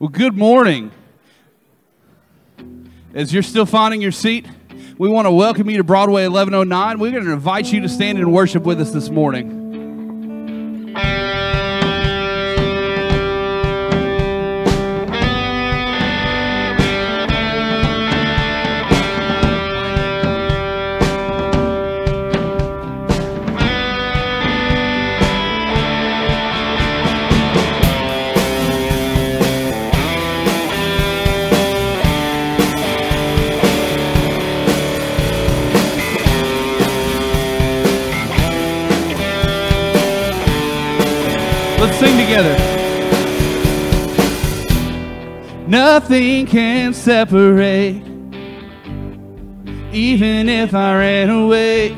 Well, good morning. As you're still finding your seat, we want to welcome you to Broadway 1109. We're going to invite you to stand and worship with us this morning. Nothing can separate, even if I ran away,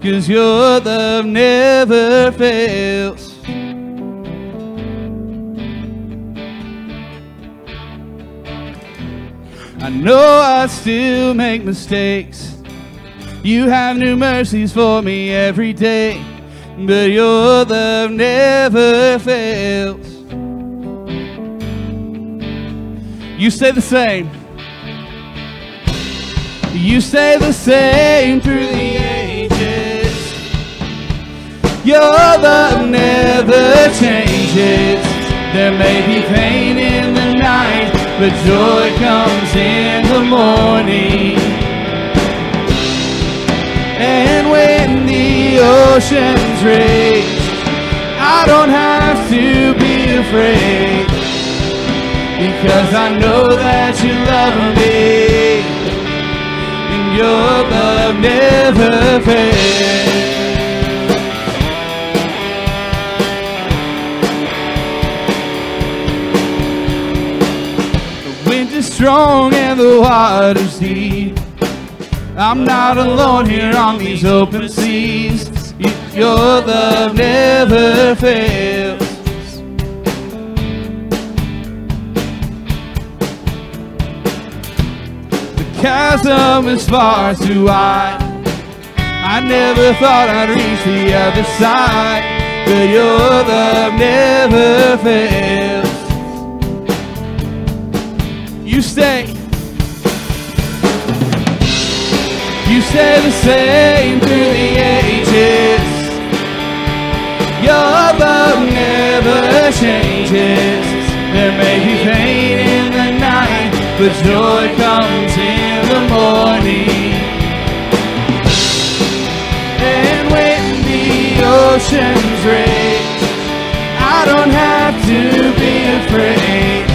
cause your love never fails. I know I still make mistakes. You have new mercies for me every day but your love never fails. You stay the same. You stay the same through the ages. Your love never changes. There may be pain in the night, but joy comes in the morning. And when the oceans rage, I don't have to be afraid. Because I know that you love me, and your love never fails. The wind is strong and the water's deep. I'm not alone here on these open seas. Your love never fails. Chasm is far too wide. I never thought I'd reach the other side, but your love never fails. You stay. You stay the same through the ages. Your love never changes. There may be pain but joy comes in the morning. And when the oceans rage, I don't have to be afraid.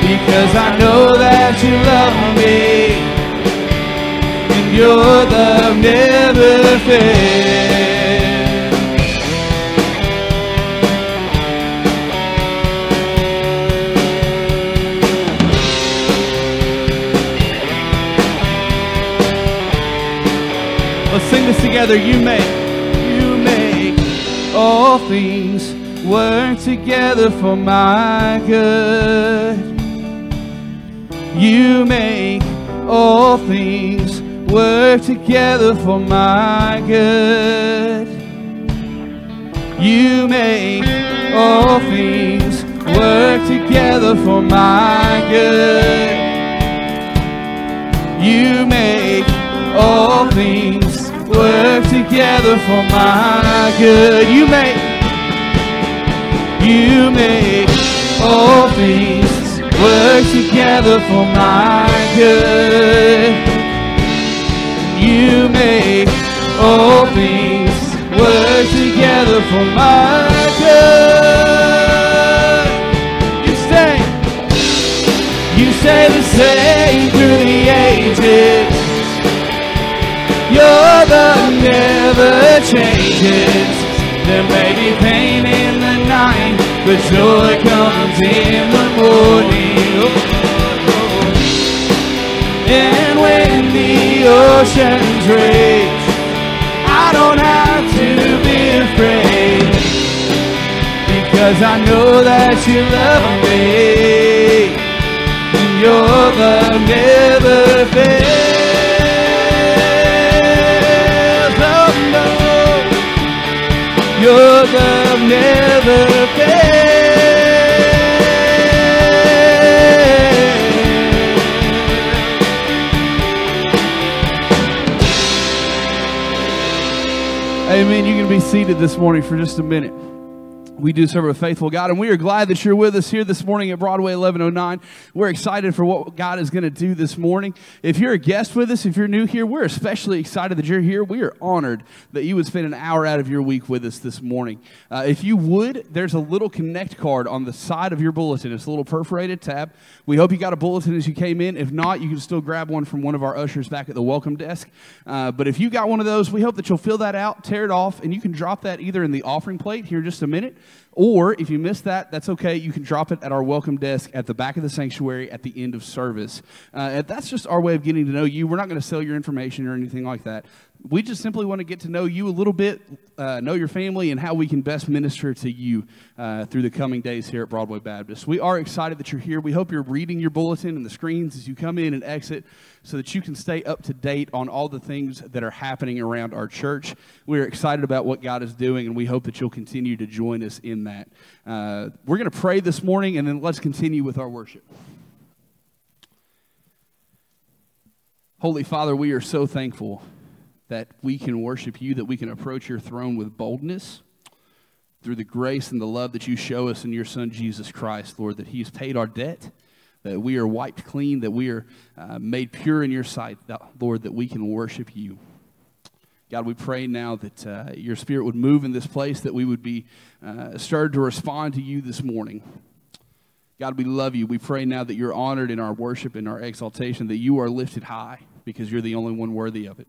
Because I know that you love me and your love never fails. This together. You make, you make all things work together for my good. You make all things work together for my good. You make all things work together for my good. You make all things work together for my good. You make, you make all things work together for my good. You make all things work together for my good. You say, you stay the same through the ages. Your never changes. There may be pain in the night, but joy comes in the morning. And when the oceans rage, I don't have to be afraid. Because I know that you love me. And your love never fails. never fails. Amen. You can be seated this morning for just a minute. We do serve a faithful God, and we are glad that you're with us here this morning at Broadway 1109. We're excited for what God is going to do this morning. If you're a guest with us, if you're new here, we're especially excited that you're here. We are honored that you would spend an hour out of your week with us this morning. Uh, if you would, there's a little connect card on the side of your bulletin. It's a little perforated tab. We hope you got a bulletin as you came in. If not, you can still grab one from one of our ushers back at the welcome desk. Uh, but if you got one of those, we hope that you'll fill that out, tear it off, and you can drop that either in the offering plate here in just a minute or if you missed that, that's okay. You can drop it at our welcome desk at the back of the sanctuary at the end of service. Uh, that's just our way of getting to know you. We're not going to sell your information or anything like that. We just simply want to get to know you a little bit, uh, know your family, and how we can best minister to you uh, through the coming days here at Broadway Baptist. We are excited that you're here. We hope you're reading your bulletin and the screens as you come in and exit so that you can stay up to date on all the things that are happening around our church. We're excited about what God is doing, and we hope that you'll continue to join us in that. Uh, we're going to pray this morning, and then let's continue with our worship. Holy Father, we are so thankful that we can worship you, that we can approach your throne with boldness through the grace and the love that you show us in your Son, Jesus Christ, Lord, that He's paid our debt, that we are wiped clean, that we are uh, made pure in your sight, that, Lord, that we can worship you. God, we pray now that uh, your Spirit would move in this place, that we would be uh, stirred to respond to you this morning. God, we love you. We pray now that you're honored in our worship and our exaltation, that you are lifted high because you're the only one worthy of it.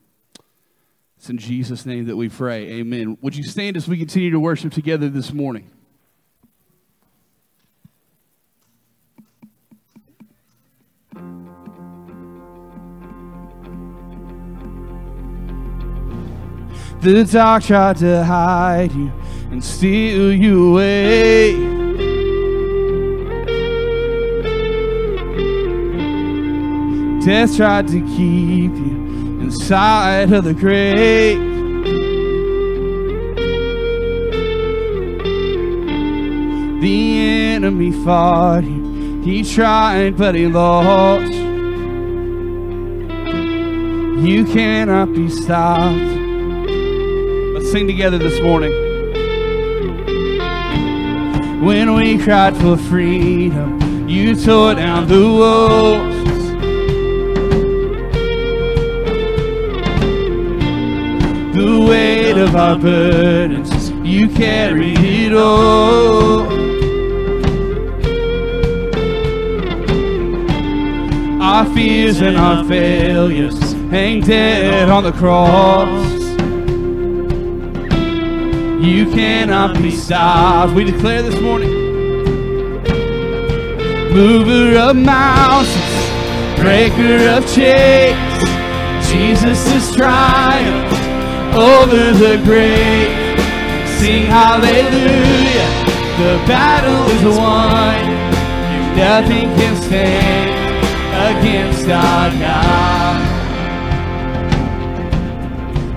It's in Jesus' name that we pray. Amen. Would you stand as we continue to worship together this morning? The dark tried to hide you and steal you away. Death tried to keep you inside of the grave. The enemy fought he tried, but he lost. You cannot be stopped. Let's sing together this morning. When we cried for freedom, you tore down the walls. Our burdens, you carry it all. Our fears and our failures hang dead on the cross. You cannot be stopped. We declare this morning. Mover of mountains, breaker of chains, Jesus is triumph over the grave. Sing hallelujah, the battle is won. Nothing can stand against our God.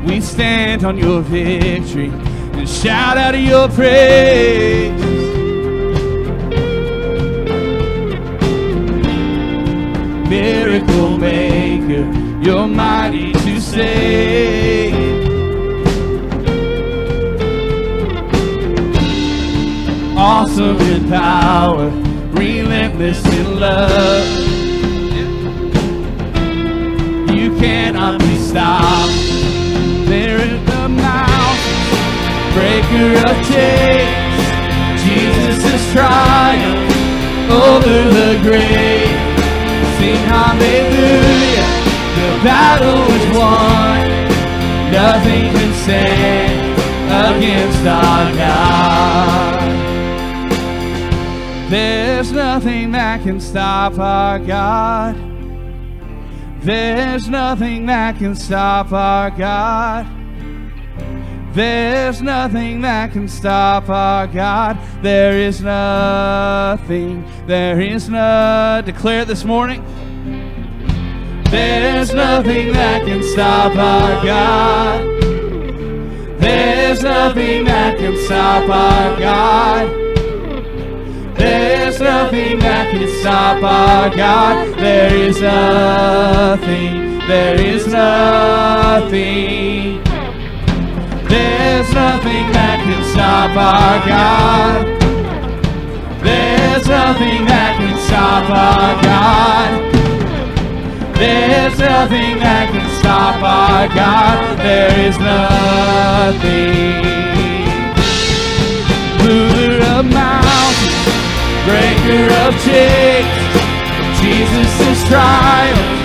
We stand on your victory and shout out your praise. Miracle maker, you're mighty to save. Awesome in power, relentless in love. You cannot be stopped. There in the mountains, breaker of chains. Jesus is triumph over the grave. Sing hallelujah, the battle is won. Nothing can stand against our God. There's nothing that can stop our God. There's nothing that can stop our God. There's nothing that can stop our God. There is nothing. There is no. Declare this morning. There's nothing that can stop our God. There's nothing that can stop our God. There's nothing that can stop our God. There is nothing. There is nothing. There's nothing that can stop our God. There's nothing that can stop our God. There's nothing that can stop our God. There is nothing. Mover of mountains, breaker of chains. Jesus is triumph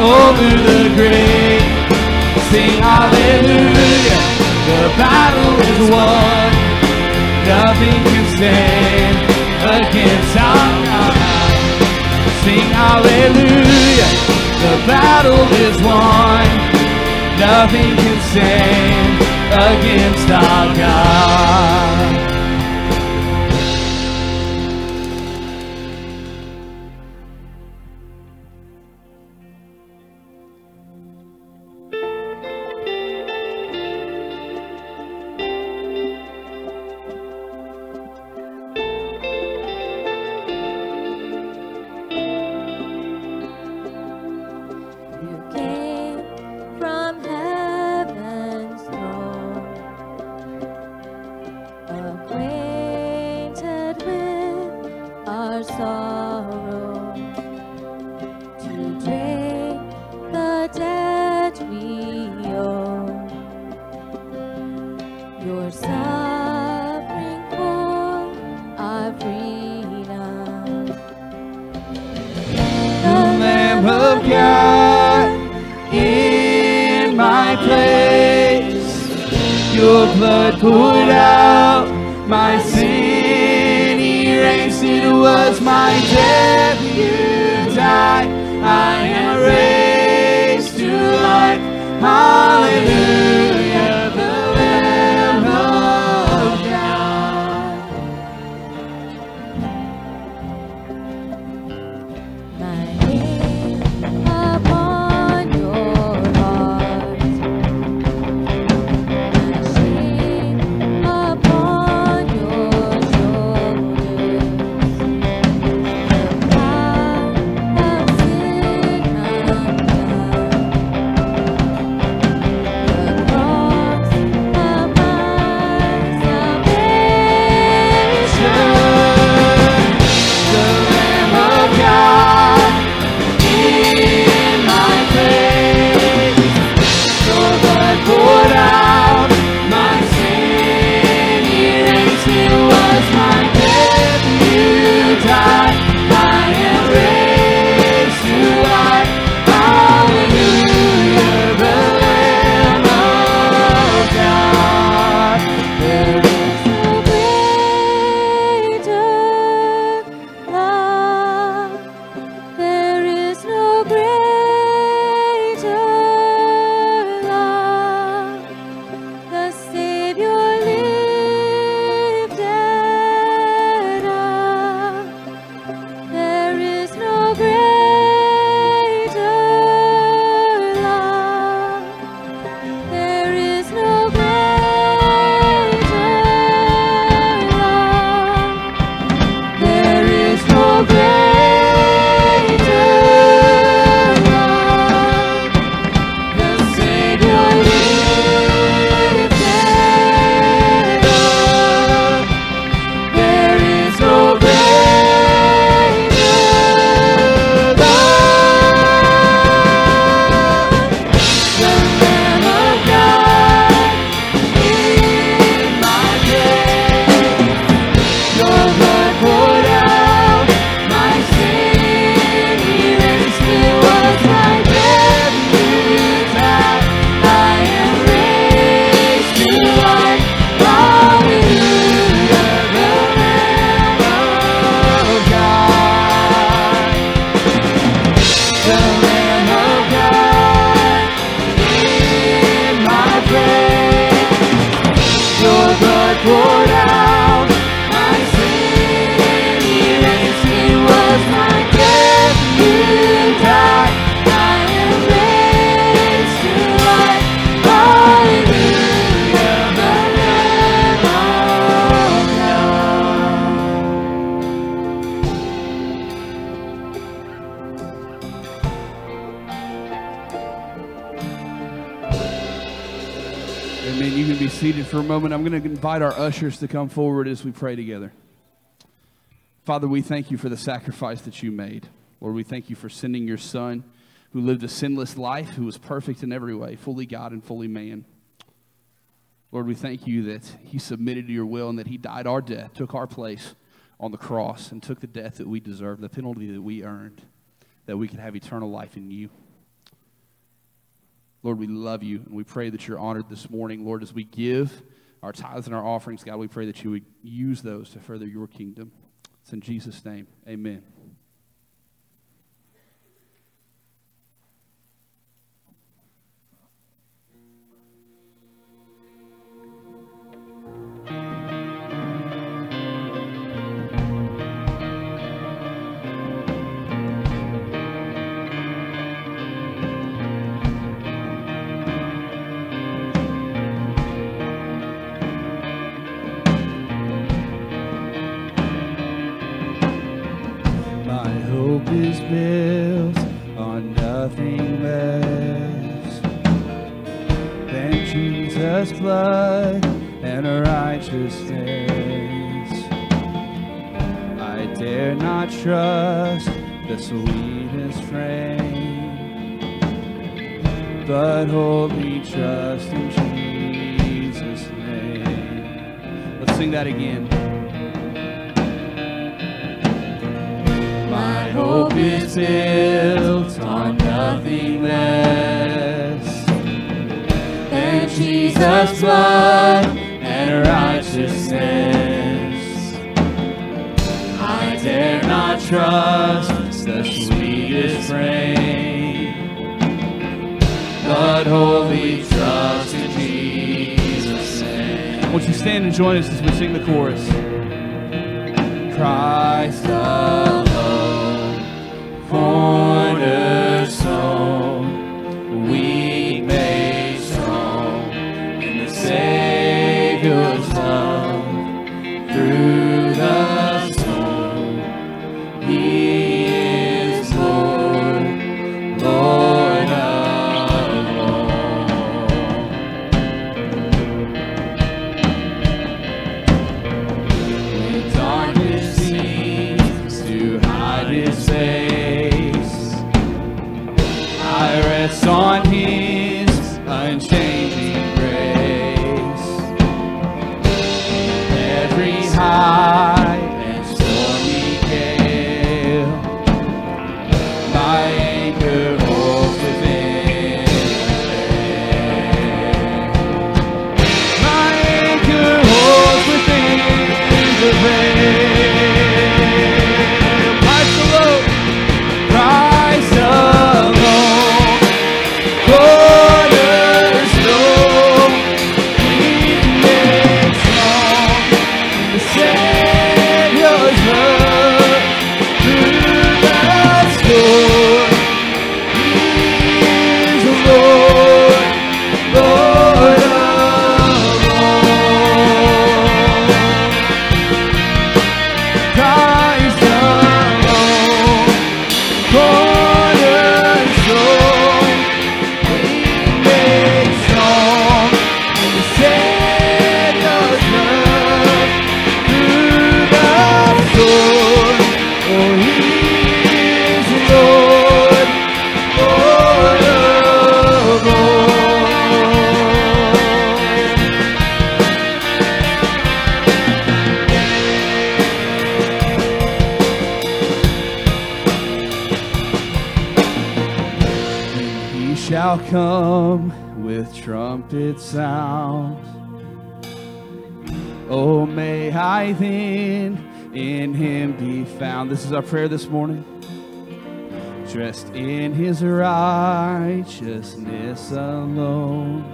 over the grave. Sing hallelujah, the battle is won. Nothing can stand against our God. Sing hallelujah, the battle is won. Nothing can stand against our God. For a moment. I'm going to invite our ushers to come forward as we pray together. Father, we thank you for the sacrifice that you made. Lord, we thank you for sending your son who lived a sinless life, who was perfect in every way, fully God and fully man. Lord, we thank you that he submitted to your will and that he died our death, took our place on the cross, and took the death that we deserved, the penalty that we earned, that we could have eternal life in you. Lord, we love you, and we pray that you're honored this morning. Lord, as we give our tithes and our offerings, God, we pray that you would use those to further your kingdom. It's in Jesus' name. Amen. Hope is built on nothing less than Jesus' blood and a righteousness. I dare not trust the sweetest frame, but wholly trust in Jesus' name. Let's sing that again. My hope is built on nothing less than Jesus' blood and righteousness. I dare not trust the sweetest frame, but wholly trust in Jesus' name. Won't you stand and join us as we sing the chorus? Christ alone, come with trumpet sound. Oh, may I then in him be found. This is our prayer this morning. Dressed in his righteousness alone.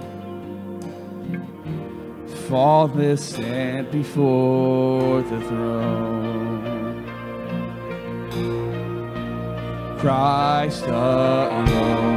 Faultless and before the throne. Christ alone,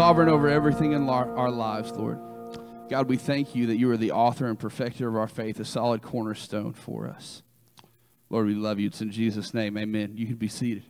sovereign over everything in our lives, Lord. God, we thank you that you are the author and perfecter of our faith, a solid cornerstone for us. Lord, we love you. It's in Jesus' name. Amen. You can be seated.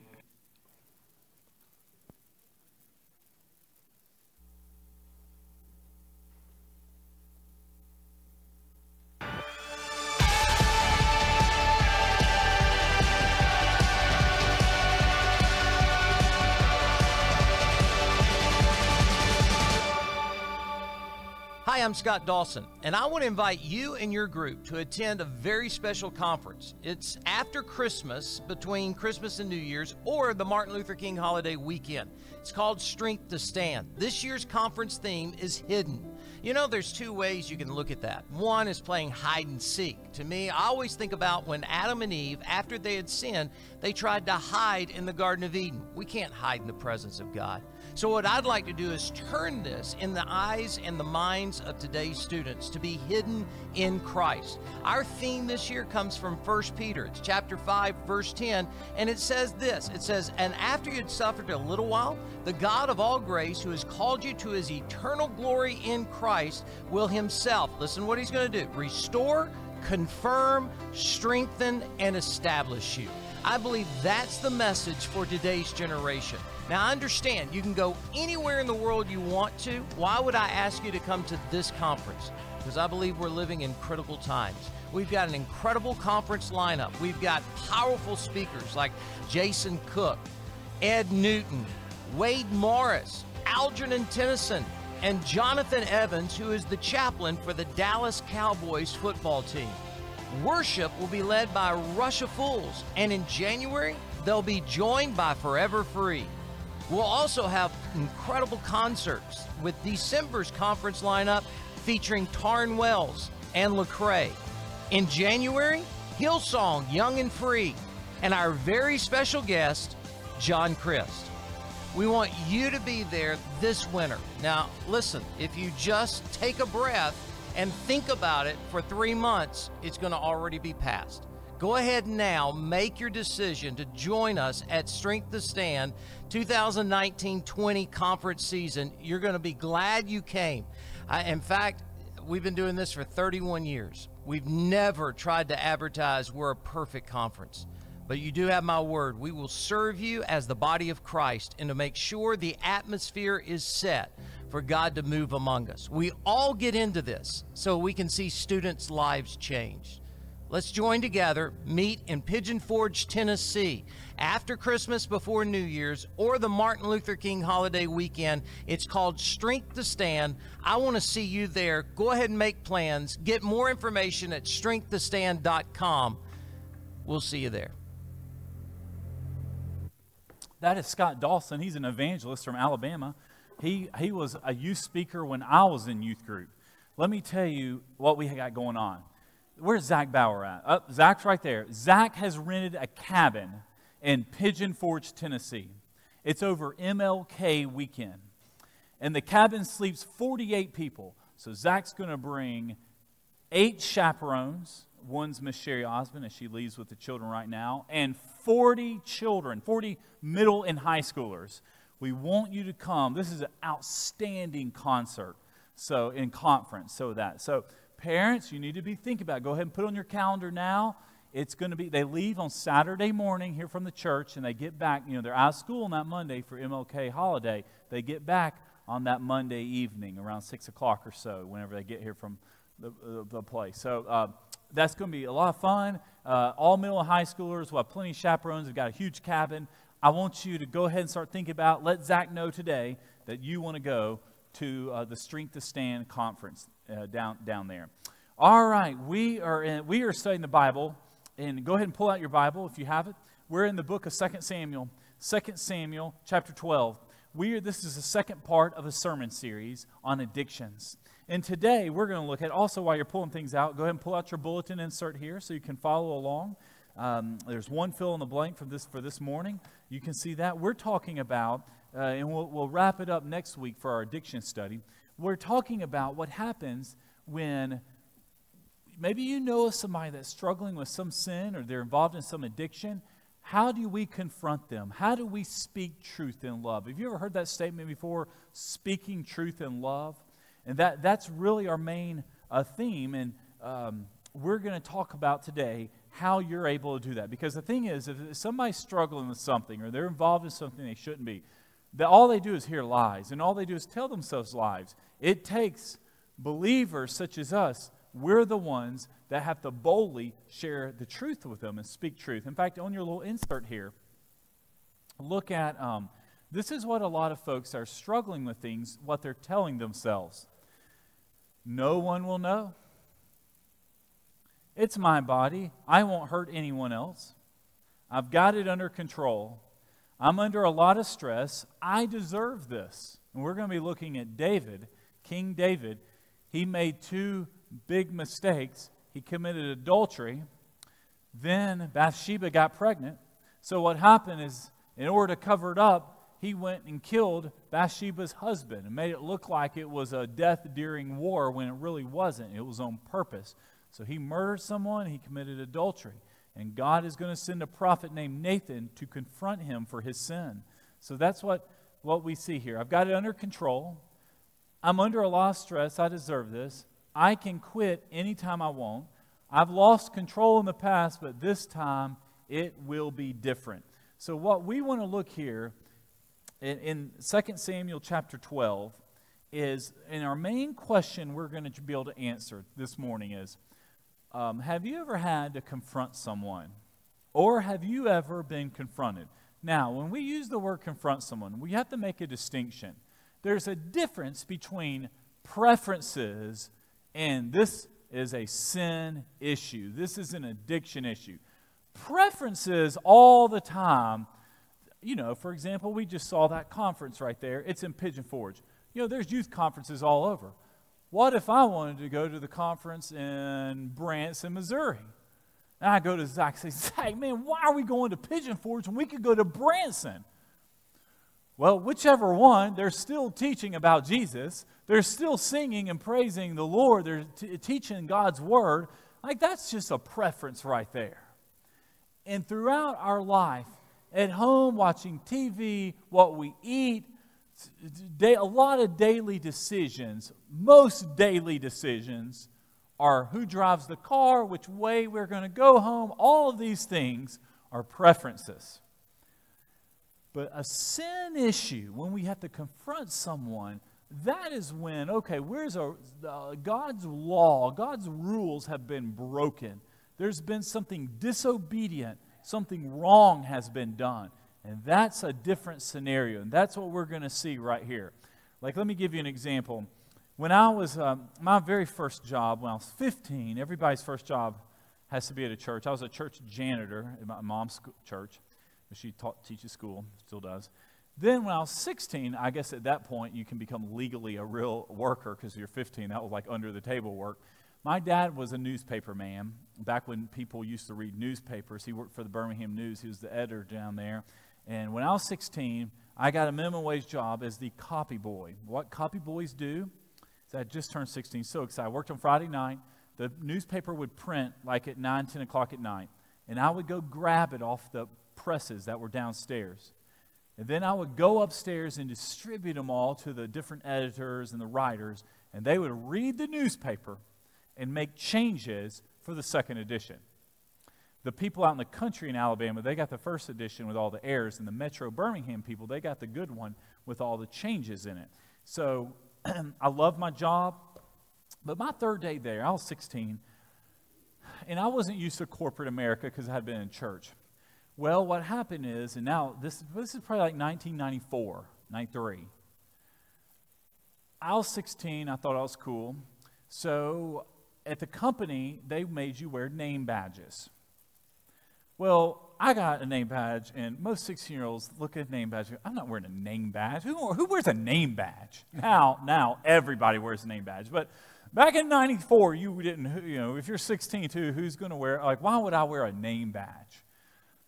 I'm Scott Dawson, and I want to invite you and your group to attend a very special conference. It's after Christmas, between Christmas and New Year's, or the Martin Luther King holiday weekend. It's called Strength to Stand. This year's conference theme is hidden. You know, there's two ways you can look at that. One is playing hide and seek. To me, I always think about when Adam and Eve, after they had sinned, they tried to hide in the Garden of Eden. We can't hide in the presence of God. So, what I'd like to do is turn this in the eyes and the minds of today's students to be hidden in Christ. Our theme this year comes from 1 Peter. It's chapter 5, verse 10, and it says this It says, And after you had suffered a little while, the God of all grace, who has called you to his eternal glory in Christ, will himself, listen what he's going to do, restore, confirm, strengthen, and establish you. I believe that's the message for today's generation. Now, I understand you can go anywhere in the world you want to. Why would I ask you to come to this conference? Because I believe we're living in critical times. We've got an incredible conference lineup. We've got powerful speakers like Jason Cook, Ed Newton, Wade Morris, Algernon Tennyson, and Jonathan Evans, who is the chaplain for the Dallas Cowboys football team. Worship will be led by Rush of Fools, and in January, they'll be joined by Forever Free. We'll also have incredible concerts with December's conference lineup featuring Tauren Wells and Lecrae. In January, Hillsong, Young and Free, and our very special guest, John Christ. We want you to be there this winter. Now, listen, if you just take a breath and think about it for three months, it's going to already be past. Go ahead now, make your decision to join us at Strength to Stand 2019 20 conference season. You're going to be glad you came. I, in fact, we've been doing this for 31 years. We've never tried to advertise we're a perfect conference. But you do have my word. We will serve you as the body of Christ and to make sure the atmosphere is set for God to move among us. We all get into this so we can see students' lives changed. Let's join together, meet in Pigeon Forge, Tennessee, after Christmas, before New Year's, or the Martin Luther King holiday weekend. It's called Strength to Stand. I want to see you there. Go ahead and make plans. Get more information at strengthtostand.com. We'll see you there. That is Scott Dawson. He's an evangelist from Alabama. He, he was a youth speaker when I was in youth group. Let me tell you what we got going on. Where's Zach Bauer at? Oh, Zach's right there. Zach has rented a cabin in Pigeon Forge, Tennessee. It's over MLK weekend. And the cabin sleeps 48 people. So Zach's going to bring eight chaperones. One's Miss Sherry Osmond, as she leaves with the children right now, and 40 children, 40 middle and high schoolers. We want you to come. This is an outstanding concert. So, in conference, so that. So, parents, you need to be thinking about it. Go ahead and put on your calendar now. It's going to be, they leave on Saturday morning here from the church and they get back, you know, they're out of school on that Monday for MLK holiday. They get back on that Monday evening around 6 o'clock or so, whenever they get here from the, the, the place. So, uh, that's going to be a lot of fun. Uh, all middle and high schoolers will have plenty of chaperones. We've got a huge cabin. I want you to go ahead and start thinking about, let Zach know today that you want to go to uh, the Strength to Stand conference uh, down, down there. All right, we are in, we are studying the Bible, and go ahead and pull out your Bible if you have it. We're in the book of 2 Samuel, 2 Samuel chapter 12. We are, this is the second part of a sermon series on addictions. And today we're going to look at, also while you're pulling things out, go ahead and pull out your bulletin insert here so you can follow along. Um, there's one fill in the blank for this, for this morning. You can see that. We're talking about, uh, and we'll, we'll wrap it up next week for our addiction study. We're talking about what happens when maybe you know of somebody that's struggling with some sin or they're involved in some addiction. How do we confront them? How do we speak truth in love? Have you ever heard that statement before? Speaking truth in love? And that, that's really our main uh, theme. And um, we're going to talk about today how you're able to do that. Because the thing is, if somebody's struggling with something or they're involved in something they shouldn't be, that all they do is hear lies and all they do is tell themselves lies. It takes believers such as us, we're the ones that have to boldly share the truth with them and speak truth. In fact, on your little insert here, look at um, this is what a lot of folks are struggling with things, what they're telling themselves. No one will know. It's my body. I won't hurt anyone else. I've got it under control. I'm under a lot of stress. I deserve this. And we're going to be looking at David, King David. He made two big mistakes. He committed adultery. Then Bathsheba got pregnant. So what happened is, in order to cover it up, he went and killed Bathsheba's husband and made it look like it was a death during war when it really wasn't. It was on purpose. So he murdered someone, he committed adultery. And God is going to send a prophet named Nathan to confront him for his sin. So that's what, what we see here. I've got it under control. I'm under a lot of stress. I deserve this. I can quit anytime I want. I've lost control in the past, but this time it will be different. So, what we want to look here in, in 2 Samuel chapter 12 is, and our main question we're going to be able to answer this morning is um, Have you ever had to confront someone? Or have you ever been confronted? Now, when we use the word confront someone, we have to make a distinction. There's a difference between preferences and this is a sin issue. This is an addiction issue. Preferences all the time you know, for example, we just saw that conference right there. It's in Pigeon Forge. You know, there's youth conferences all over. What if I wanted to go to the conference in Branson, Missouri? And I go to Zach and say, Zach, man, why are we going to Pigeon Forge when we could go to Branson? Well, whichever one, they're still teaching about Jesus. They're still singing and praising the Lord. They're t- teaching God's word. Like, that's just a preference right there. And throughout our life, at home watching TV, what we eat, a lot of daily decisions, most daily decisions are who drives the car, which way we're going to go home. All of these things are preferences. But a sin issue, when we have to confront someone, that is when, okay, where's a, uh, God's law, God's rules have been broken. There's been something disobedient something wrong has been done. And that's a different scenario. And that's what we're going to see right here. Like, let me give you an example. When I was, um, my very first job, when I was 15, everybody's first job has to be at a church. I was a church janitor at my mom's church. She taught, teaches school, still does. Then when I was 16, I guess at that point you can become legally a real worker because you're 15. That was like under the table work. My dad was a newspaper man. Back when people used to read newspapers, he worked for the Birmingham News. He was the editor down there. And when I was 16, I got a minimum wage job as the copy boy. What copy boys do is I just turned 16, so excited. I worked on Friday night. The newspaper would print like at 9, 10 o'clock at night. And I would go grab it off the presses that were downstairs. And then I would go upstairs and distribute them all to the different editors and the writers. And they would read the newspaper and make changes for the second edition. The people out in the country in Alabama, they got the first edition with all the errors, and the Metro Birmingham people, they got the good one with all the changes in it. So I love my job, but my third day there, I was 16, and I wasn't used to corporate America because I had been in church. Well, what happened is, and now this, this is probably like 1994, 93. I was 16, I thought I was cool. So at the company, they made you wear name badges. Well, I got a name badge, and most 16 year olds look at a name badge. I'm not wearing a name badge. Who, who wears a name badge? Now, now everybody wears a name badge. But back in 94, you didn't, you know, if you're 16 too, who's going to wear, like, why would I wear a name badge?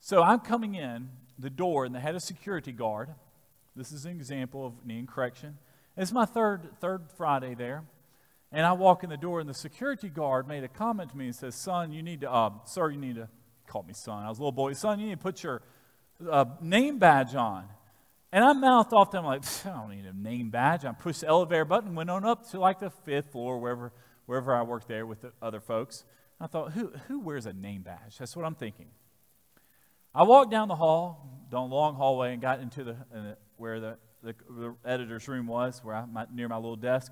So I'm coming in the door, and they had a security guard. This is an example of needing correction. It's my third, third Friday there. And I walk in the door, and the security guard made a comment to me and says, Son, you need to, uh, sir, you need to, call me son. I was a little boy, son, you need to put your uh, name badge on. And I mouthed off to him, like, I don't need a name badge. I pushed the elevator button went on up to like the fifth floor, wherever, wherever I worked there with the other folks. I thought, who, who wears a name badge? That's what I'm thinking. I walked down the hall, down the long hallway, and got into the, uh, where the, the, the, editor's room was, where I, my, near my little desk.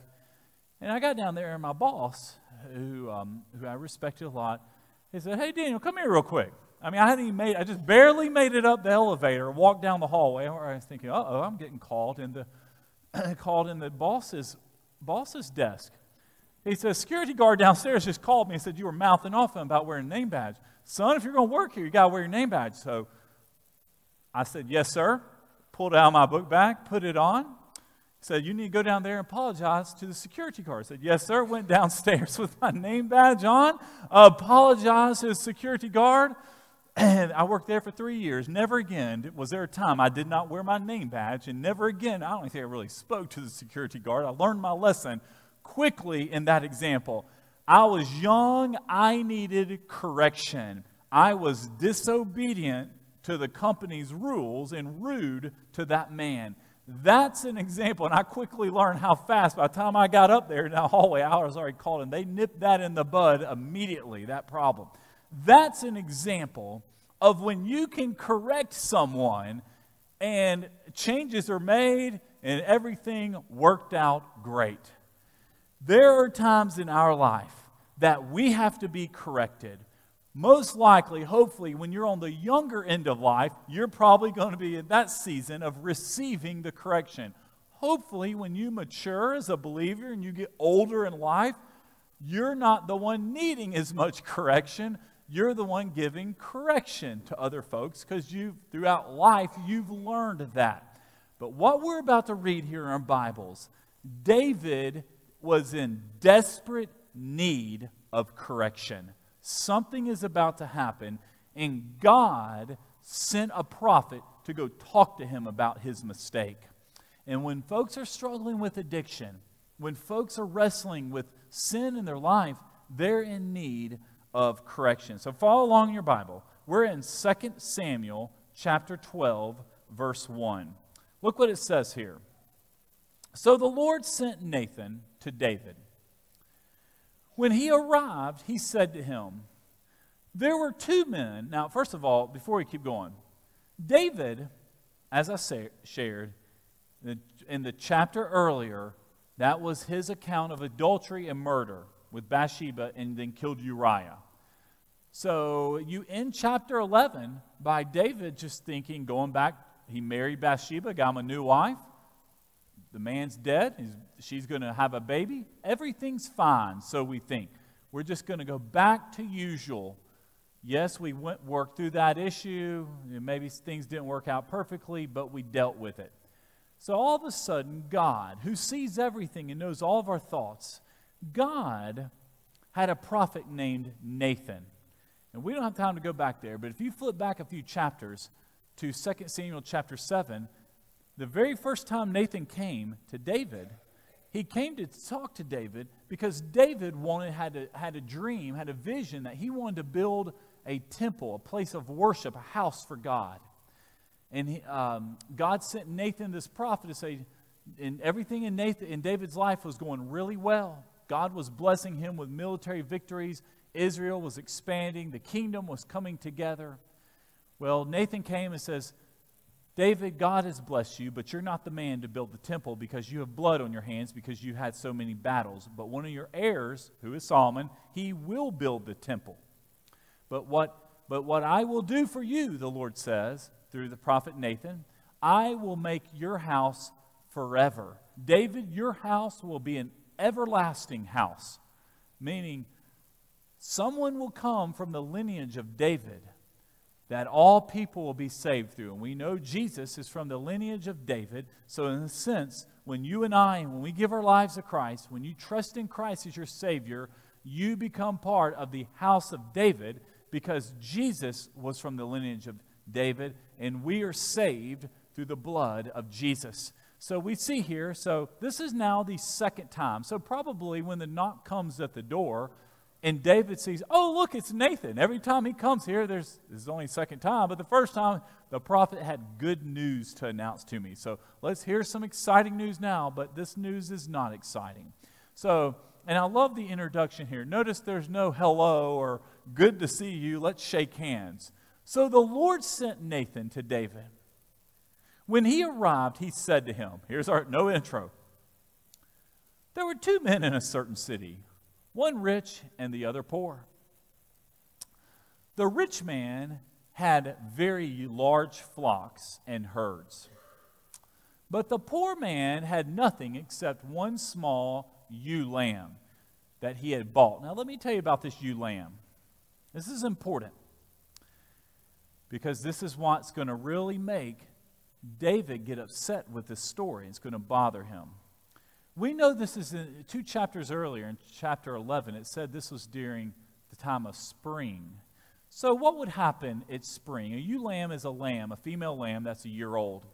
And I got down there, and my boss, who, um, who I respected a lot, he said, Hey, Daniel, come here real quick. I mean, I hadn't even made, I just barely made it up the elevator, walked down the hallway. I was thinking, uh oh, I'm getting called in the, called in the boss's, boss's desk. He says, security guard downstairs just called me and said you were mouthing off about wearing a name badge. Son, if you're going to work here, you got to wear your name badge. So I said, yes, sir. Pulled out my book bag, put it on. Said, you need to go down there and apologize to the security guard. I said, yes, sir. Went downstairs with my name badge on, apologized to the security guard. And I worked there for three years. Never again was there a time I did not wear my name badge. And never again, I don't think I really spoke to the security guard. I learned my lesson quickly in that example. I was young, I needed correction. I was disobedient to the company's rules and rude to that man. That's an example, and I quickly learned how fast. By the time I got up there in the hallway, I was already called, and they nipped that in the bud immediately, that problem. That's an example of when you can correct someone and changes are made and everything worked out great. There are times in our life that we have to be corrected. Most likely, hopefully, when you're on the younger end of life, you're probably going to be in that season of receiving the correction. Hopefully, when you mature as a believer and you get older in life, you're not the one needing as much correction. You're the one giving correction to other folks because you throughout life you've learned that. But what we're about to read here in our Bibles, David was in desperate need of correction. Something is about to happen, and God sent a prophet to go talk to him about his mistake. And when folks are struggling with addiction, when folks are wrestling with sin in their life, they're in need of correction. So follow along in your Bible. We're in 2 Samuel chapter 12, verse 1. Look what it says here. So the Lord sent Nathan to David. When he arrived, he said to him, There were two men. Now, first of all, before we keep going, David, as I say, shared in the chapter earlier, that was his account of adultery and murder with Bathsheba and then killed Uriah. So you end chapter 11 by David just thinking, going back, he married Bathsheba, got him a new wife the man's dead, she's going to have a baby. Everything's fine, so we think. We're just going to go back to usual. Yes, we went worked through that issue. Maybe things didn't work out perfectly, but we dealt with it. So all of a sudden, God, who sees everything and knows all of our thoughts, God had a prophet named Nathan. And we don't have time to go back there, but if you flip back a few chapters to 2 Samuel chapter 7, the very first time Nathan came to David, he came to talk to David because David wanted, had, a, had a dream, had a vision that he wanted to build a temple, a place of worship, a house for God. And he, um, God sent Nathan, this prophet, to say, and everything in Nathan in David's life was going really well. God was blessing him with military victories. Israel was expanding. The kingdom was coming together. Well, Nathan came and says, David, God has blessed you, but you're not the man to build the temple because you have blood on your hands because you had so many battles. But one of your heirs, who is Solomon, he will build the temple. But what, but what I will do for you, the Lord says through the prophet Nathan, I will make your house forever. David, your house will be an everlasting house, meaning someone will come from the lineage of David that all people will be saved through. And we know Jesus is from the lineage of David. So, in a sense, when you and I, when we give our lives to Christ, when you trust in Christ as your Savior, you become part of the house of David because Jesus was from the lineage of David, and we are saved through the blood of Jesus. So we see here, so this is now the second time. So probably when the knock comes at the door, and David sees, oh, look, it's Nathan. Every time he comes here, there's this is only second time, but the first time the prophet had good news to announce to me. So let's hear some exciting news now, but this news is not exciting. So, and I love the introduction here. Notice there's no hello or good to see you, let's shake hands. So the Lord sent Nathan to David. When he arrived, he said to him, Here's our no intro. There were two men in a certain city, one rich and the other poor. The rich man had very large flocks and herds, but the poor man had nothing except one small ewe lamb that he had bought. Now, let me tell you about this ewe lamb. This is important because this is what's going to really make David get upset with this story. It's going to bother him. We know this is in, two chapters earlier, in chapter 11, it said this was during the time of spring. So, what would happen at spring? A ewe lamb is a lamb, a female lamb that's a year old.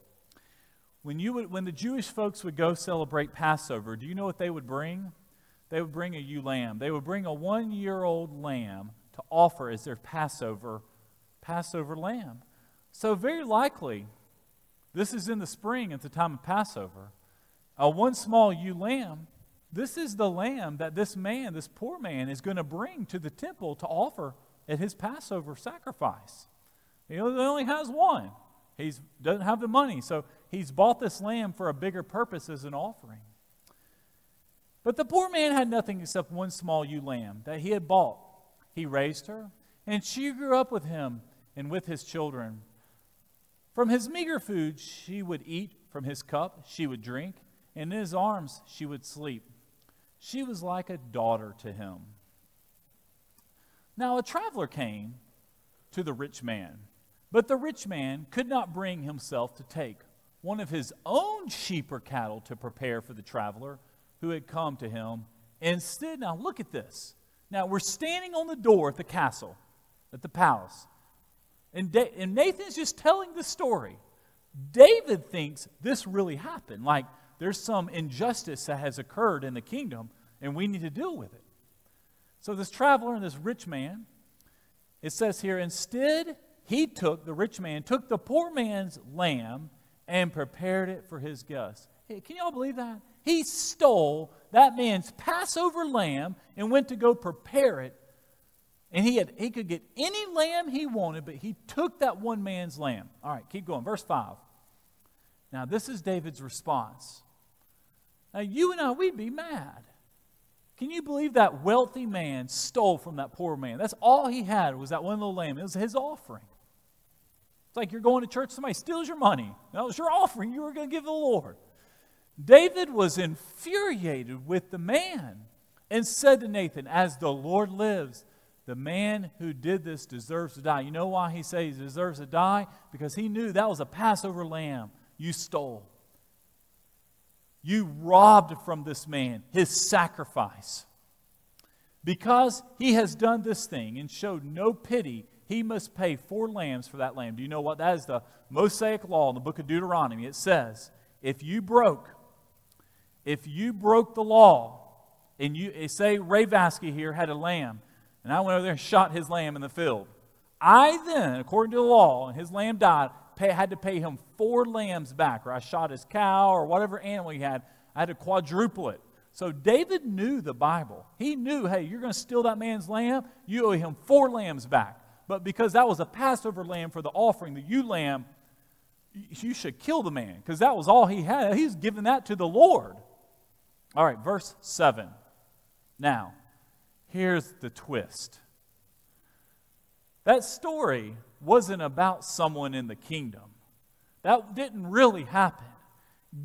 When, you would, when the Jewish folks would go celebrate Passover, do you know what they would bring? They would bring a ewe lamb. They would bring a one year old lamb to offer as their Passover, Passover lamb. So, very likely, this is in the spring at the time of Passover. A one small ewe lamb. This is the lamb that this man, this poor man, is going to bring to the temple to offer at his Passover sacrifice. He only has one. He doesn't have the money, so he's bought this lamb for a bigger purpose as an offering. But the poor man had nothing except one small ewe lamb that he had bought. He raised her, and she grew up with him and with his children. From his meager food, she would eat, from his cup, she would drink, in his arms, she would sleep. She was like a daughter to him. Now, a traveler came to the rich man, but the rich man could not bring himself to take one of his own sheep or cattle to prepare for the traveler who had come to him. Instead, now look at this. Now, we're standing on the door at the castle, at the palace. And, da- and Nathan's just telling the story. David thinks this really happened. Like there's some injustice that has occurred in the kingdom, and we need to deal with it. So, this traveler and this rich man, it says here, instead, he took, the rich man, took the poor man's lamb and prepared it for his guests. Hey, can y'all believe that? He stole that man's Passover lamb and went to go prepare it and he, had, he could get any lamb he wanted, but he took that one man's lamb. All right, keep going. Verse 5. Now, this is David's response. Now, you and I, we'd be mad. Can you believe that wealthy man stole from that poor man? That's all he had was that one little lamb. It was his offering. It's like you're going to church, somebody steals your money. That was your offering you were going to give the Lord. David was infuriated with the man and said to Nathan, As the Lord lives, the man who did this deserves to die. You know why he says he deserves to die? Because he knew that was a Passover lamb you stole. You robbed from this man his sacrifice. Because he has done this thing and showed no pity, he must pay four lambs for that lamb. Do you know what? That is the Mosaic law in the book of Deuteronomy. It says, if you broke, if you broke the law, and you eh, say Ray Vasky here had a lamb, and I went over there and shot his lamb in the field. I then, according to the law, and his lamb died, pay, had to pay him four lambs back, or I shot his cow or whatever animal he had. I had to quadruple it. So David knew the Bible. He knew, hey, you're going to steal that man's lamb, you owe him four lambs back. But because that was a Passover lamb for the offering, the ewe lamb, you should kill the man because that was all he had. He's giving that to the Lord. All right, verse 7. Now, Here's the twist that story wasn't about someone in the kingdom, that didn't really happen.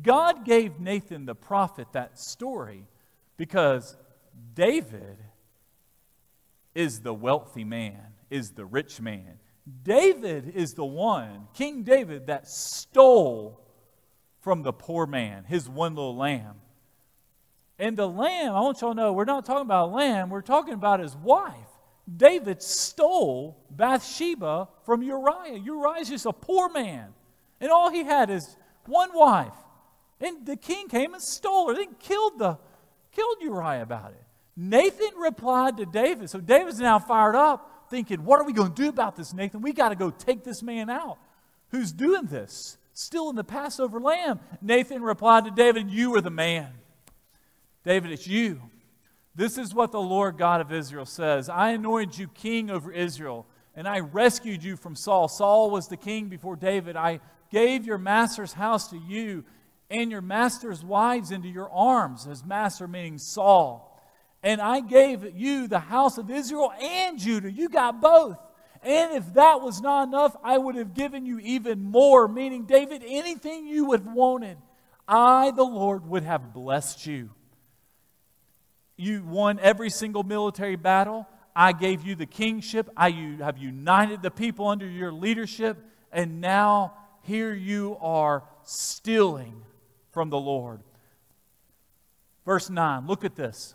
God gave Nathan the prophet that story because David is the wealthy man, is the rich man. David is the one, King David, that stole from the poor man his one little lamb. And the lamb, I want y'all to know, we're not talking about a lamb, we're talking about his wife. David stole Bathsheba from Uriah. Uriah's just a poor man. And all he had is one wife. And the king came and stole her, then killed, the, killed Uriah about it. Nathan replied to David. So David's now fired up, thinking, What are we going to do about this, Nathan? We got to go take this man out. Who's doing this? Still in the Passover lamb. Nathan replied to David, You are the man. David, it's you. This is what the Lord God of Israel says I anointed you king over Israel, and I rescued you from Saul. Saul was the king before David. I gave your master's house to you and your master's wives into your arms, his master meaning Saul. And I gave you the house of Israel and Judah. You got both. And if that was not enough, I would have given you even more, meaning, David, anything you would have wanted, I, the Lord, would have blessed you. You won every single military battle. I gave you the kingship. I have united the people under your leadership. And now here you are stealing from the Lord. Verse 9, look at this.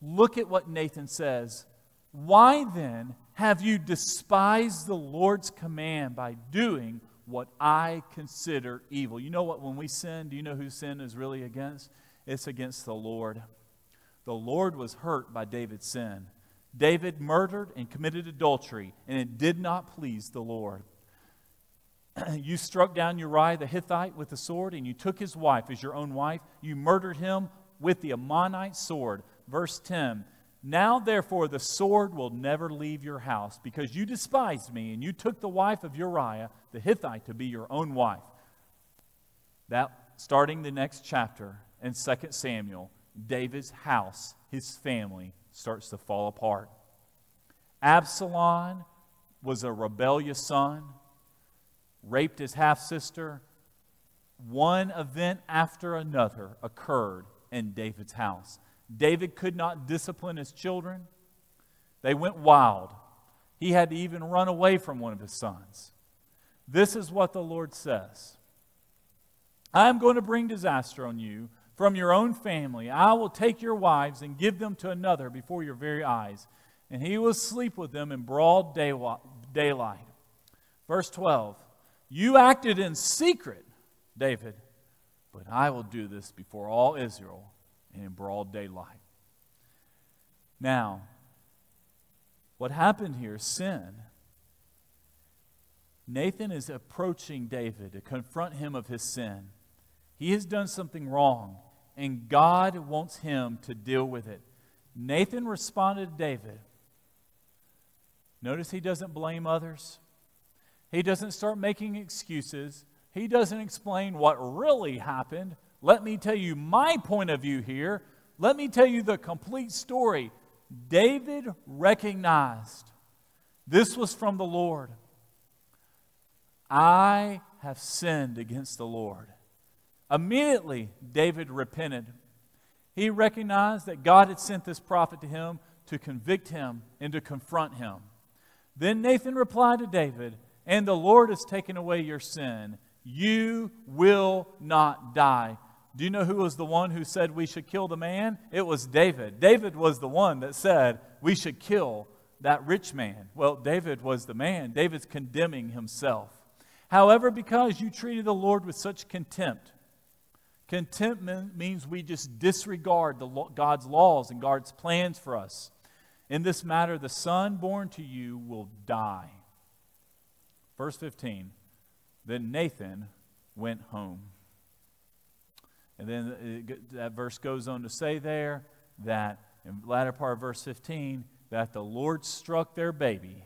Look at what Nathan says. Why then have you despised the Lord's command by doing what I consider evil? You know what? When we sin, do you know who sin is really against? It's against the Lord. The Lord was hurt by David's sin. David murdered and committed adultery, and it did not please the Lord. you struck down Uriah the Hittite with the sword, and you took his wife as your own wife. You murdered him with the Ammonite sword. Verse 10 Now therefore the sword will never leave your house, because you despised me, and you took the wife of Uriah the Hittite to be your own wife. That starting the next chapter in 2 Samuel, David's house, his family, starts to fall apart. Absalom was a rebellious son raped his half sister. One event after another occurred in David's house. David could not discipline his children, they went wild. He had to even run away from one of his sons. This is what the Lord says I am going to bring disaster on you from your own family. I will take your wives and give them to another before your very eyes, and he will sleep with them in broad daylight. Verse 12 you acted in secret, David, but I will do this before all Israel and in broad daylight. Now, what happened here sin. Nathan is approaching David to confront him of his sin. He has done something wrong, and God wants him to deal with it. Nathan responded to David. Notice he doesn't blame others. He doesn't start making excuses. He doesn't explain what really happened. Let me tell you my point of view here. Let me tell you the complete story. David recognized this was from the Lord. I have sinned against the Lord. Immediately, David repented. He recognized that God had sent this prophet to him to convict him and to confront him. Then Nathan replied to David, and the Lord has taken away your sin, you will not die. Do you know who was the one who said we should kill the man? It was David. David was the one that said we should kill that rich man. Well, David was the man. David's condemning himself. However, because you treated the Lord with such contempt, contempt means we just disregard the, God's laws and God's plans for us. In this matter, the son born to you will die. Verse 15 Then Nathan went home. And then it, that verse goes on to say there that, in the latter part of verse 15, that the Lord struck their baby,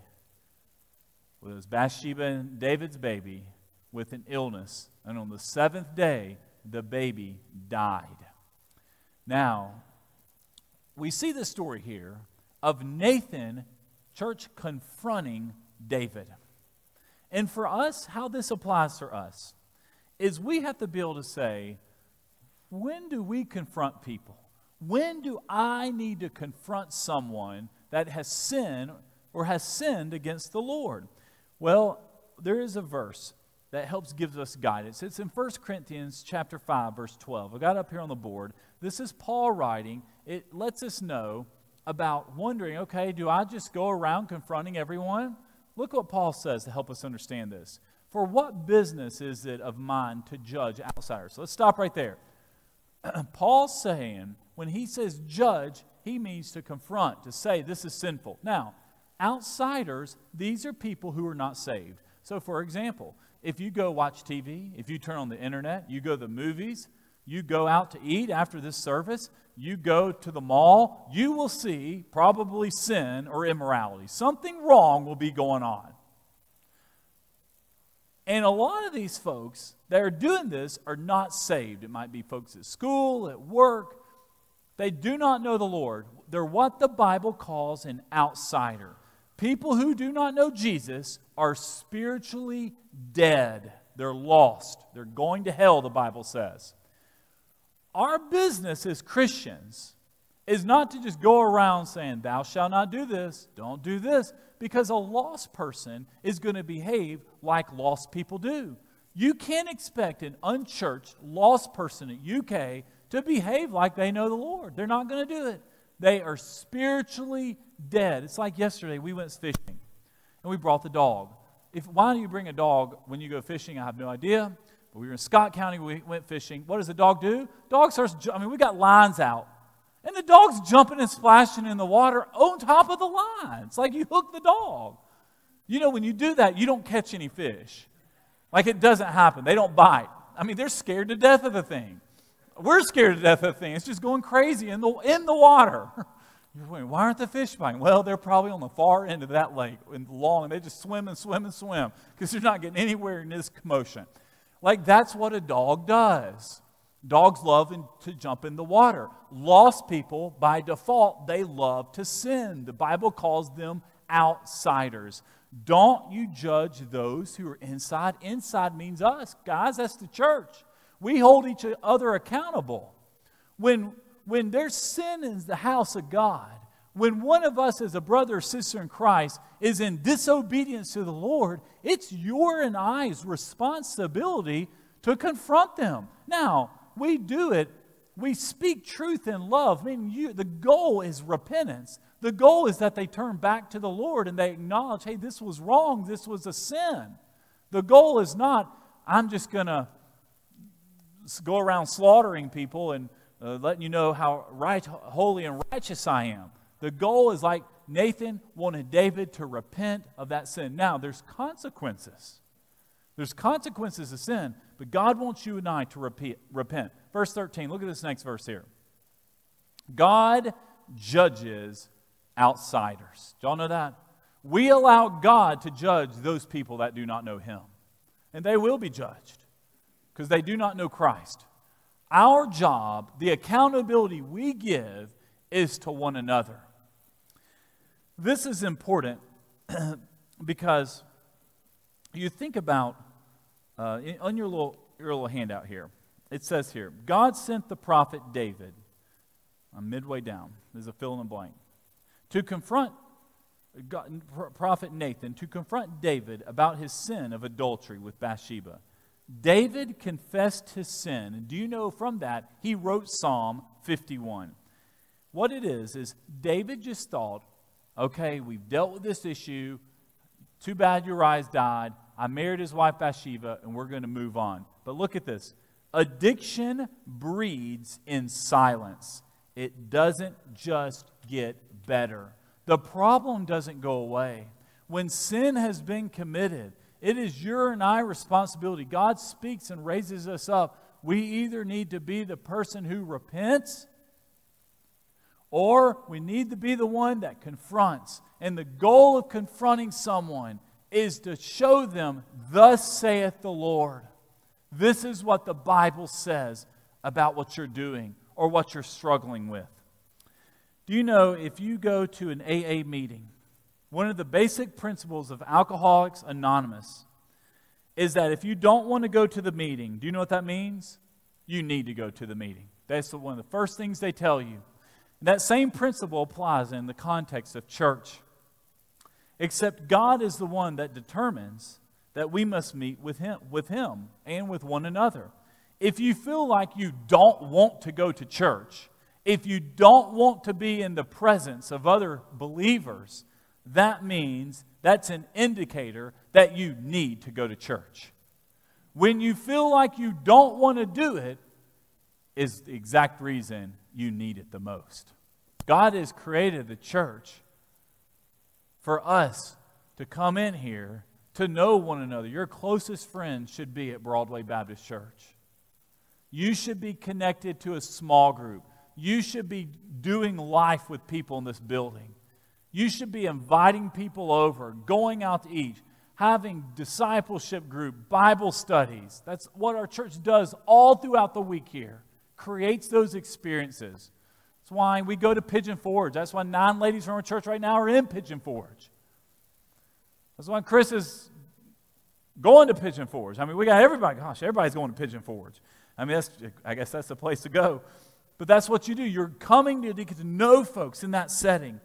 was Bathsheba and David's baby, with an illness. And on the seventh day, the baby died. Now, we see the story here of Nathan, church, confronting David. And for us, how this applies for us is we have to be able to say, when do we confront people? When do I need to confront someone that has sinned or has sinned against the Lord? Well, there is a verse that helps gives us guidance. It's in 1 Corinthians chapter 5 verse 12. I got up here on the board. This is Paul writing. It lets us know about wondering, okay, do I just go around confronting everyone? Look what Paul says to help us understand this. For what business is it of mine to judge outsiders? So let's stop right there. Paul's saying, when he says judge, he means to confront, to say this is sinful. Now, outsiders, these are people who are not saved. So, for example, if you go watch TV, if you turn on the internet, you go to the movies, you go out to eat after this service, you go to the mall, you will see probably sin or immorality. Something wrong will be going on. And a lot of these folks that are doing this are not saved. It might be folks at school, at work. They do not know the Lord. They're what the Bible calls an outsider. People who do not know Jesus are spiritually dead. They're lost. They're going to hell, the Bible says. Our business as Christians is not to just go around saying, Thou shalt not do this, don't do this, because a lost person is going to behave like lost people do. You can't expect an unchurched, lost person at UK to behave like they know the Lord. They're not going to do it. They are spiritually dead. It's like yesterday we went fishing and we brought the dog. If, why do you bring a dog when you go fishing? I have no idea. But we were in Scott County, we went fishing. What does the dog do? Dog starts, I mean, we got lines out. And the dog's jumping and splashing in the water on top of the line. It's like you hook the dog. You know, when you do that, you don't catch any fish. Like it doesn't happen. They don't bite. I mean, they're scared to death of the thing. We're scared to death of things. It's just going crazy in the, in the water. You're wondering, why aren't the fish biting? Well, they're probably on the far end of that lake and long. And they just swim and swim and swim because they're not getting anywhere in this commotion. Like that's what a dog does. Dogs love to jump in the water. Lost people, by default, they love to sin. The Bible calls them outsiders. Don't you judge those who are inside. Inside means us. Guys, that's the church. We hold each other accountable. When, when there's sin in the house of God, when one of us as a brother or sister in Christ is in disobedience to the Lord, it's your and I's responsibility to confront them. Now, we do it, we speak truth in love. I mean, you, the goal is repentance. The goal is that they turn back to the Lord and they acknowledge, hey, this was wrong, this was a sin. The goal is not, I'm just going to go around slaughtering people and uh, letting you know how right, holy and righteous I am. The goal is like Nathan wanted David to repent of that sin. Now, there's consequences. There's consequences of sin, but God wants you and I to repeat, repent. Verse 13, look at this next verse here. God judges outsiders. Do y'all know that? We allow God to judge those people that do not know Him. And they will be judged because they do not know Christ. Our job, the accountability we give, is to one another. This is important because you think about uh, on your little, your little handout here, it says here God sent the prophet David, I'm midway down, there's a fill in the blank, to confront God, prophet Nathan, to confront David about his sin of adultery with Bathsheba. David confessed his sin, and do you know from that he wrote Psalm 51? What it is, is David just thought, okay, we've dealt with this issue. Too bad Uriah died. I married his wife Bathsheba, and we're going to move on. But look at this addiction breeds in silence, it doesn't just get better. The problem doesn't go away. When sin has been committed, it is your and I responsibility. God speaks and raises us up. We either need to be the person who repents or we need to be the one that confronts. And the goal of confronting someone is to show them, Thus saith the Lord. This is what the Bible says about what you're doing or what you're struggling with. Do you know if you go to an AA meeting, one of the basic principles of Alcoholics Anonymous is that if you don't want to go to the meeting, do you know what that means? You need to go to the meeting. That's one of the first things they tell you That same principle applies in the context of church. Except God is the one that determines that we must meet with him, with him and with one another. If you feel like you don't want to go to church, if you don't want to be in the presence of other believers, that means that's an indicator that you need to go to church. When you feel like you don't want to do it, is the exact reason you need it the most. God has created the church for us to come in here to know one another. Your closest friends should be at Broadway Baptist Church. You should be connected to a small group. You should be doing life with people in this building. You should be inviting people over, going out to eat, having discipleship group, Bible studies. That's what our church does all throughout the week here. Creates those experiences. That's why we go to Pigeon Forge. That's why nine ladies from our church right now are in Pigeon Forge. That's why Chris is going to Pigeon Forge. I mean, we got everybody, gosh, everybody's going to Pigeon Forge. I mean, I guess that's the place to go. But that's what you do. You're coming to get to know folks in that setting.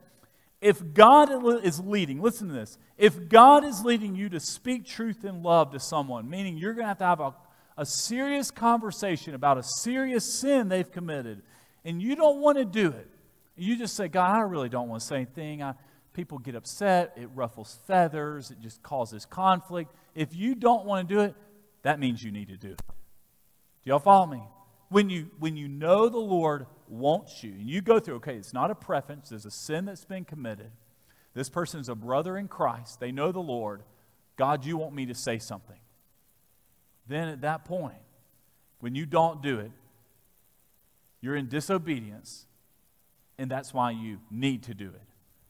If God is leading, listen to this. If God is leading you to speak truth in love to someone, meaning you're going to have to have a, a serious conversation about a serious sin they've committed, and you don't want to do it, you just say, God, I really don't want to say anything. I, people get upset. It ruffles feathers. It just causes conflict. If you don't want to do it, that means you need to do it. Do y'all follow me? When you, when you know the Lord wants you, and you go through, okay, it's not a preference, there's a sin that's been committed. This person is a brother in Christ. They know the Lord. God, you want me to say something. Then at that point, when you don't do it, you're in disobedience, and that's why you need to do it.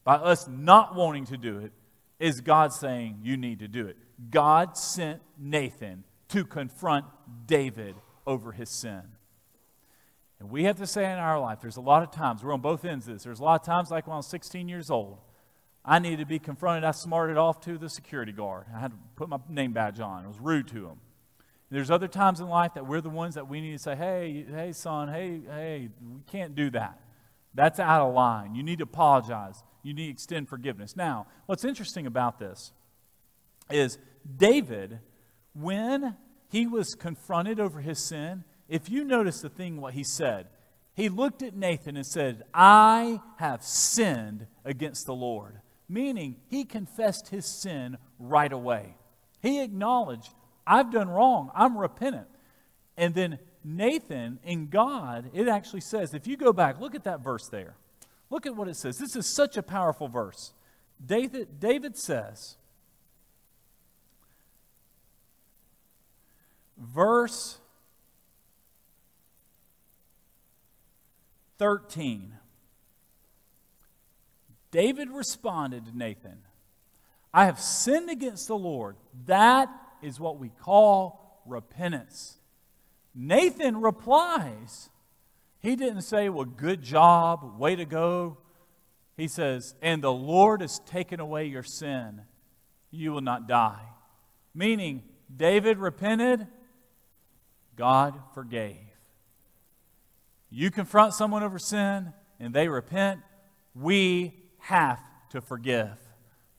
By us not wanting to do it, is God saying you need to do it. God sent Nathan to confront David over his sin. And we have to say in our life, there's a lot of times, we're on both ends of this. There's a lot of times, like when I was 16 years old, I needed to be confronted. I smarted off to the security guard. I had to put my name badge on. I was rude to him. There's other times in life that we're the ones that we need to say, hey, hey, son, hey, hey, we can't do that. That's out of line. You need to apologize. You need to extend forgiveness. Now, what's interesting about this is David, when he was confronted over his sin, if you notice the thing what he said, he looked at Nathan and said, I have sinned against the Lord. Meaning, he confessed his sin right away. He acknowledged, I've done wrong. I'm repentant. And then Nathan, in God, it actually says, if you go back, look at that verse there. Look at what it says. This is such a powerful verse. David, David says, verse 13. David responded to Nathan, I have sinned against the Lord. That is what we call repentance. Nathan replies, he didn't say, Well, good job, way to go. He says, And the Lord has taken away your sin. You will not die. Meaning, David repented, God forgave. You confront someone over sin and they repent, we have to forgive.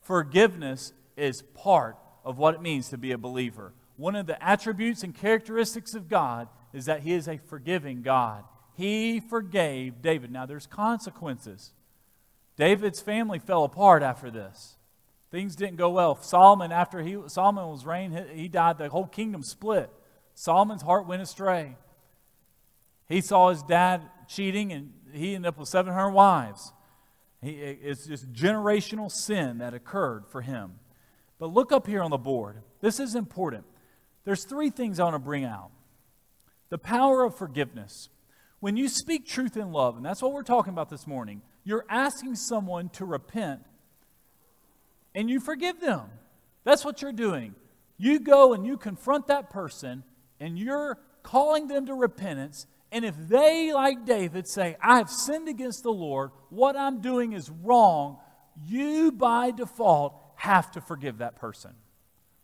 Forgiveness is part of what it means to be a believer. One of the attributes and characteristics of God is that He is a forgiving God. He forgave David. Now, there's consequences. David's family fell apart after this. Things didn't go well. Solomon, after he, Solomon was reigned, he died. The whole kingdom split. Solomon's heart went astray. He saw his dad cheating, and he ended up with 700 wives. He, it's just generational sin that occurred for him. But look up here on the board. This is important. There's three things I want to bring out the power of forgiveness. When you speak truth in love, and that's what we're talking about this morning, you're asking someone to repent and you forgive them. That's what you're doing. You go and you confront that person and you're calling them to repentance. And if they, like David, say, I have sinned against the Lord, what I'm doing is wrong, you by default have to forgive that person.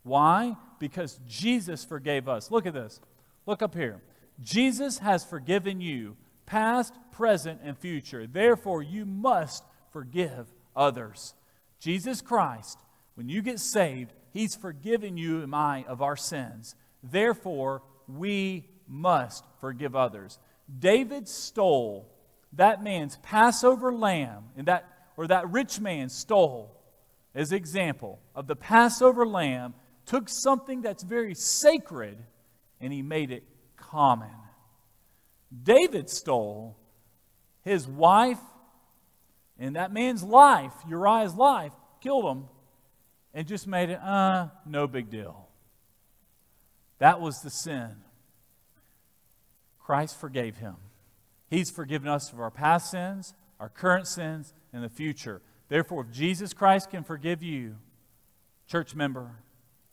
Why? Because Jesus forgave us. Look at this. Look up here. Jesus has forgiven you past, present, and future. Therefore, you must forgive others. Jesus Christ, when you get saved, He's forgiven you and I of our sins. Therefore, we must forgive others. David stole that man's Passover lamb, and that, or that rich man stole, as example, of the Passover lamb, took something that's very sacred and he made it common. David stole his wife and that man's life, Uriah's life, killed him and just made it, uh, no big deal. That was the sin. Christ forgave him. He's forgiven us of our past sins, our current sins, and the future. Therefore, if Jesus Christ can forgive you, church member,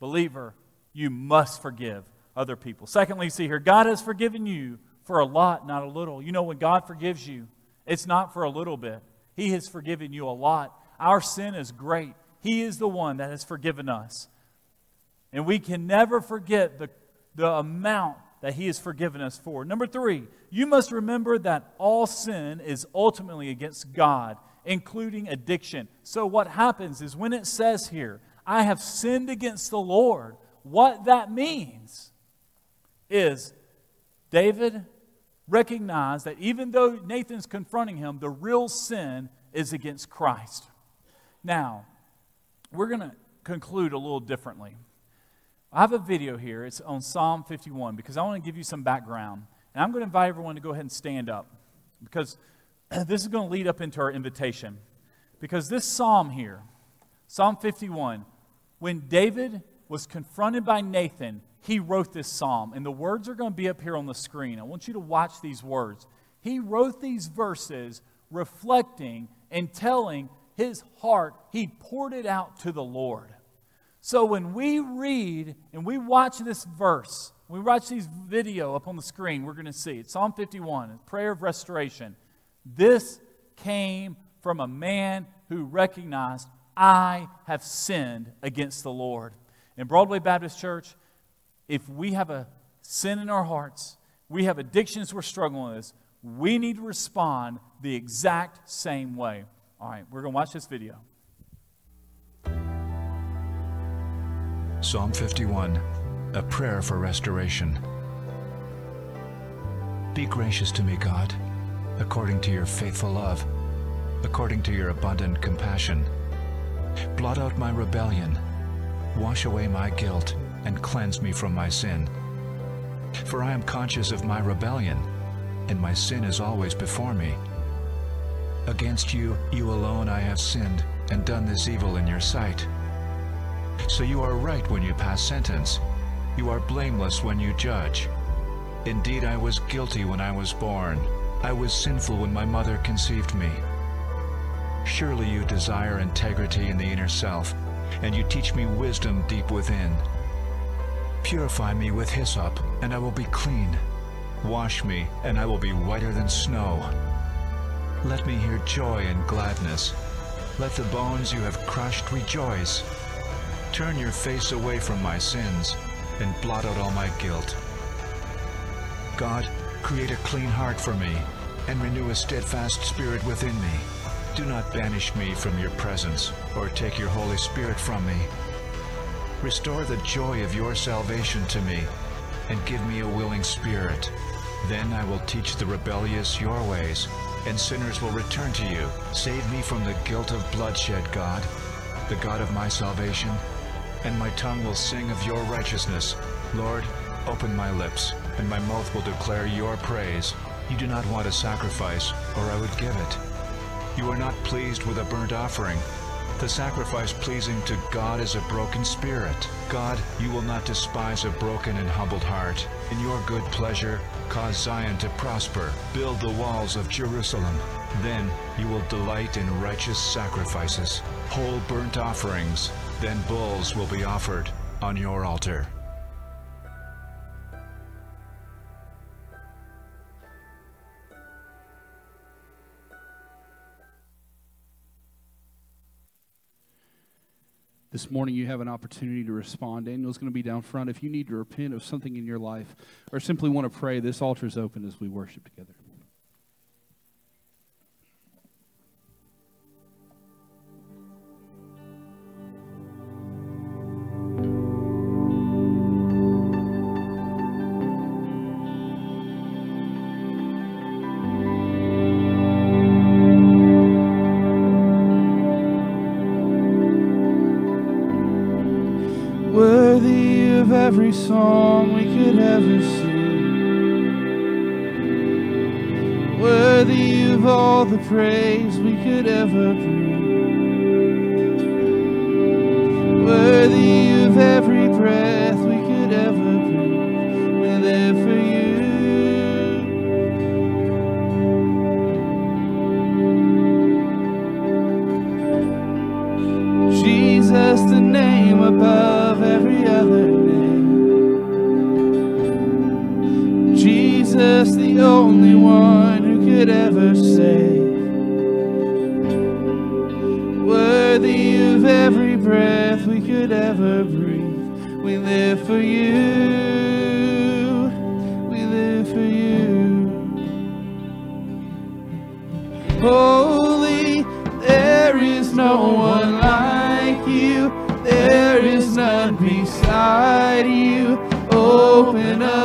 believer, you must forgive other people. Secondly, see here, God has forgiven you for a lot, not a little. You know, when God forgives you, it's not for a little bit, He has forgiven you a lot. Our sin is great. He is the one that has forgiven us. And we can never forget the, the amount that He has forgiven us for. Number three, you must remember that all sin is ultimately against God, including addiction. So, what happens is when it says here, I have sinned against the Lord, what that means is David recognized that even though Nathan's confronting him, the real sin is against Christ. Now, we're going to conclude a little differently. I have a video here. It's on Psalm 51 because I want to give you some background. And I'm going to invite everyone to go ahead and stand up because this is going to lead up into our invitation. Because this psalm here, Psalm 51, when David was confronted by Nathan, he wrote this psalm. And the words are going to be up here on the screen. I want you to watch these words. He wrote these verses reflecting and telling his heart, he poured it out to the Lord. So when we read and we watch this verse, we watch these video up on the screen, we're going to see it. Psalm 51, prayer of restoration. This came from a man who recognized, I have sinned against the Lord. In Broadway Baptist Church, if we have a sin in our hearts, we have addictions we're struggling with, we need to respond the exact same way. All right, we're going to watch this video. Psalm 51, a prayer for restoration. Be gracious to me, God, according to your faithful love, according to your abundant compassion. Blot out my rebellion, wash away my guilt, and cleanse me from my sin. For I am conscious of my rebellion, and my sin is always before me. Against you, you alone, I have sinned, and done this evil in your sight. So you are right when you pass sentence. You are blameless when you judge. Indeed, I was guilty when I was born. I was sinful when my mother conceived me. Surely you desire integrity in the inner self, and you teach me wisdom deep within. Purify me with hyssop, and I will be clean. Wash me, and I will be whiter than snow. Let me hear joy and gladness. Let the bones you have crushed rejoice. Turn your face away from my sins, and blot out all my guilt. God, create a clean heart for me, and renew a steadfast spirit within me. Do not banish me from your presence, or take your Holy Spirit from me. Restore the joy of your salvation to me, and give me a willing spirit. Then I will teach the rebellious your ways, and sinners will return to you. Save me from the guilt of bloodshed, God, the God of my salvation, and my tongue will sing of your righteousness. Lord, open my lips, and my mouth will declare your praise. You do not want a sacrifice, or I would give it. You are not pleased with a burnt offering. The sacrifice pleasing to God is a broken spirit. God, you will not despise a broken and humbled heart. In your good pleasure, cause Zion to prosper. Build the walls of Jerusalem. Then you will delight in righteous sacrifices, whole burnt offerings. Then bulls will be offered on your altar. This morning, you have an opportunity to respond. Daniel's going to be down front. If you need to repent of something in your life or simply want to pray, this altar is open as we worship together. Every song we could ever sing, worthy of all the praise we could ever bring, worthy of every breath we could ever breathe. We're there for you. Jesus, the name above every Jesus, the only one who could ever save. Worthy of every breath we could ever breathe. We live for you. We live for you. Holy, there is no one like you. There is none beside you. Open up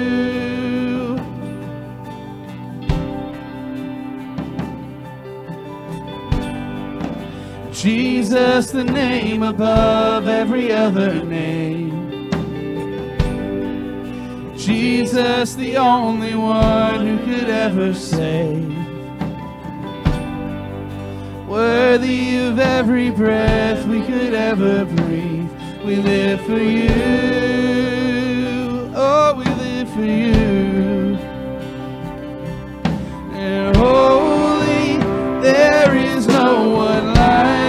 Jesus, the name above every other name. Jesus, the only one who could ever save. Worthy of every breath we could ever breathe. We live for you. Oh, we live for you. And holy, there is no one like.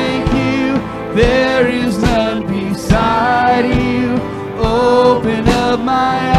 There is none beside you. Open up my eyes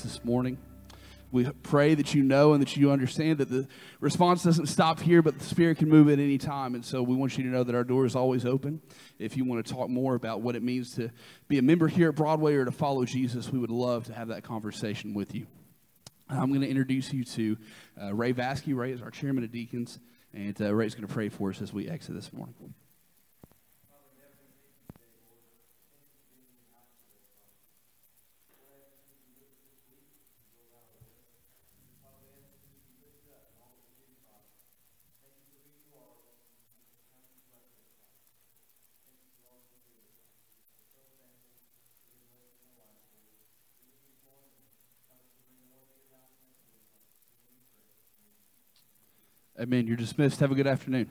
this morning. We pray that you know and that you understand that the response doesn't stop here, but the Spirit can move at any time. And so we want you to know that our door is always open. If you want to talk more about what it means to be a member here at Broadway or to follow Jesus, we would love to have that conversation with you. I'm going to introduce you to uh, Ray Vasky. Ray is our chairman of deacons, and uh, Ray's going to pray for us as we exit this morning. Amen. You're dismissed. Have a good afternoon.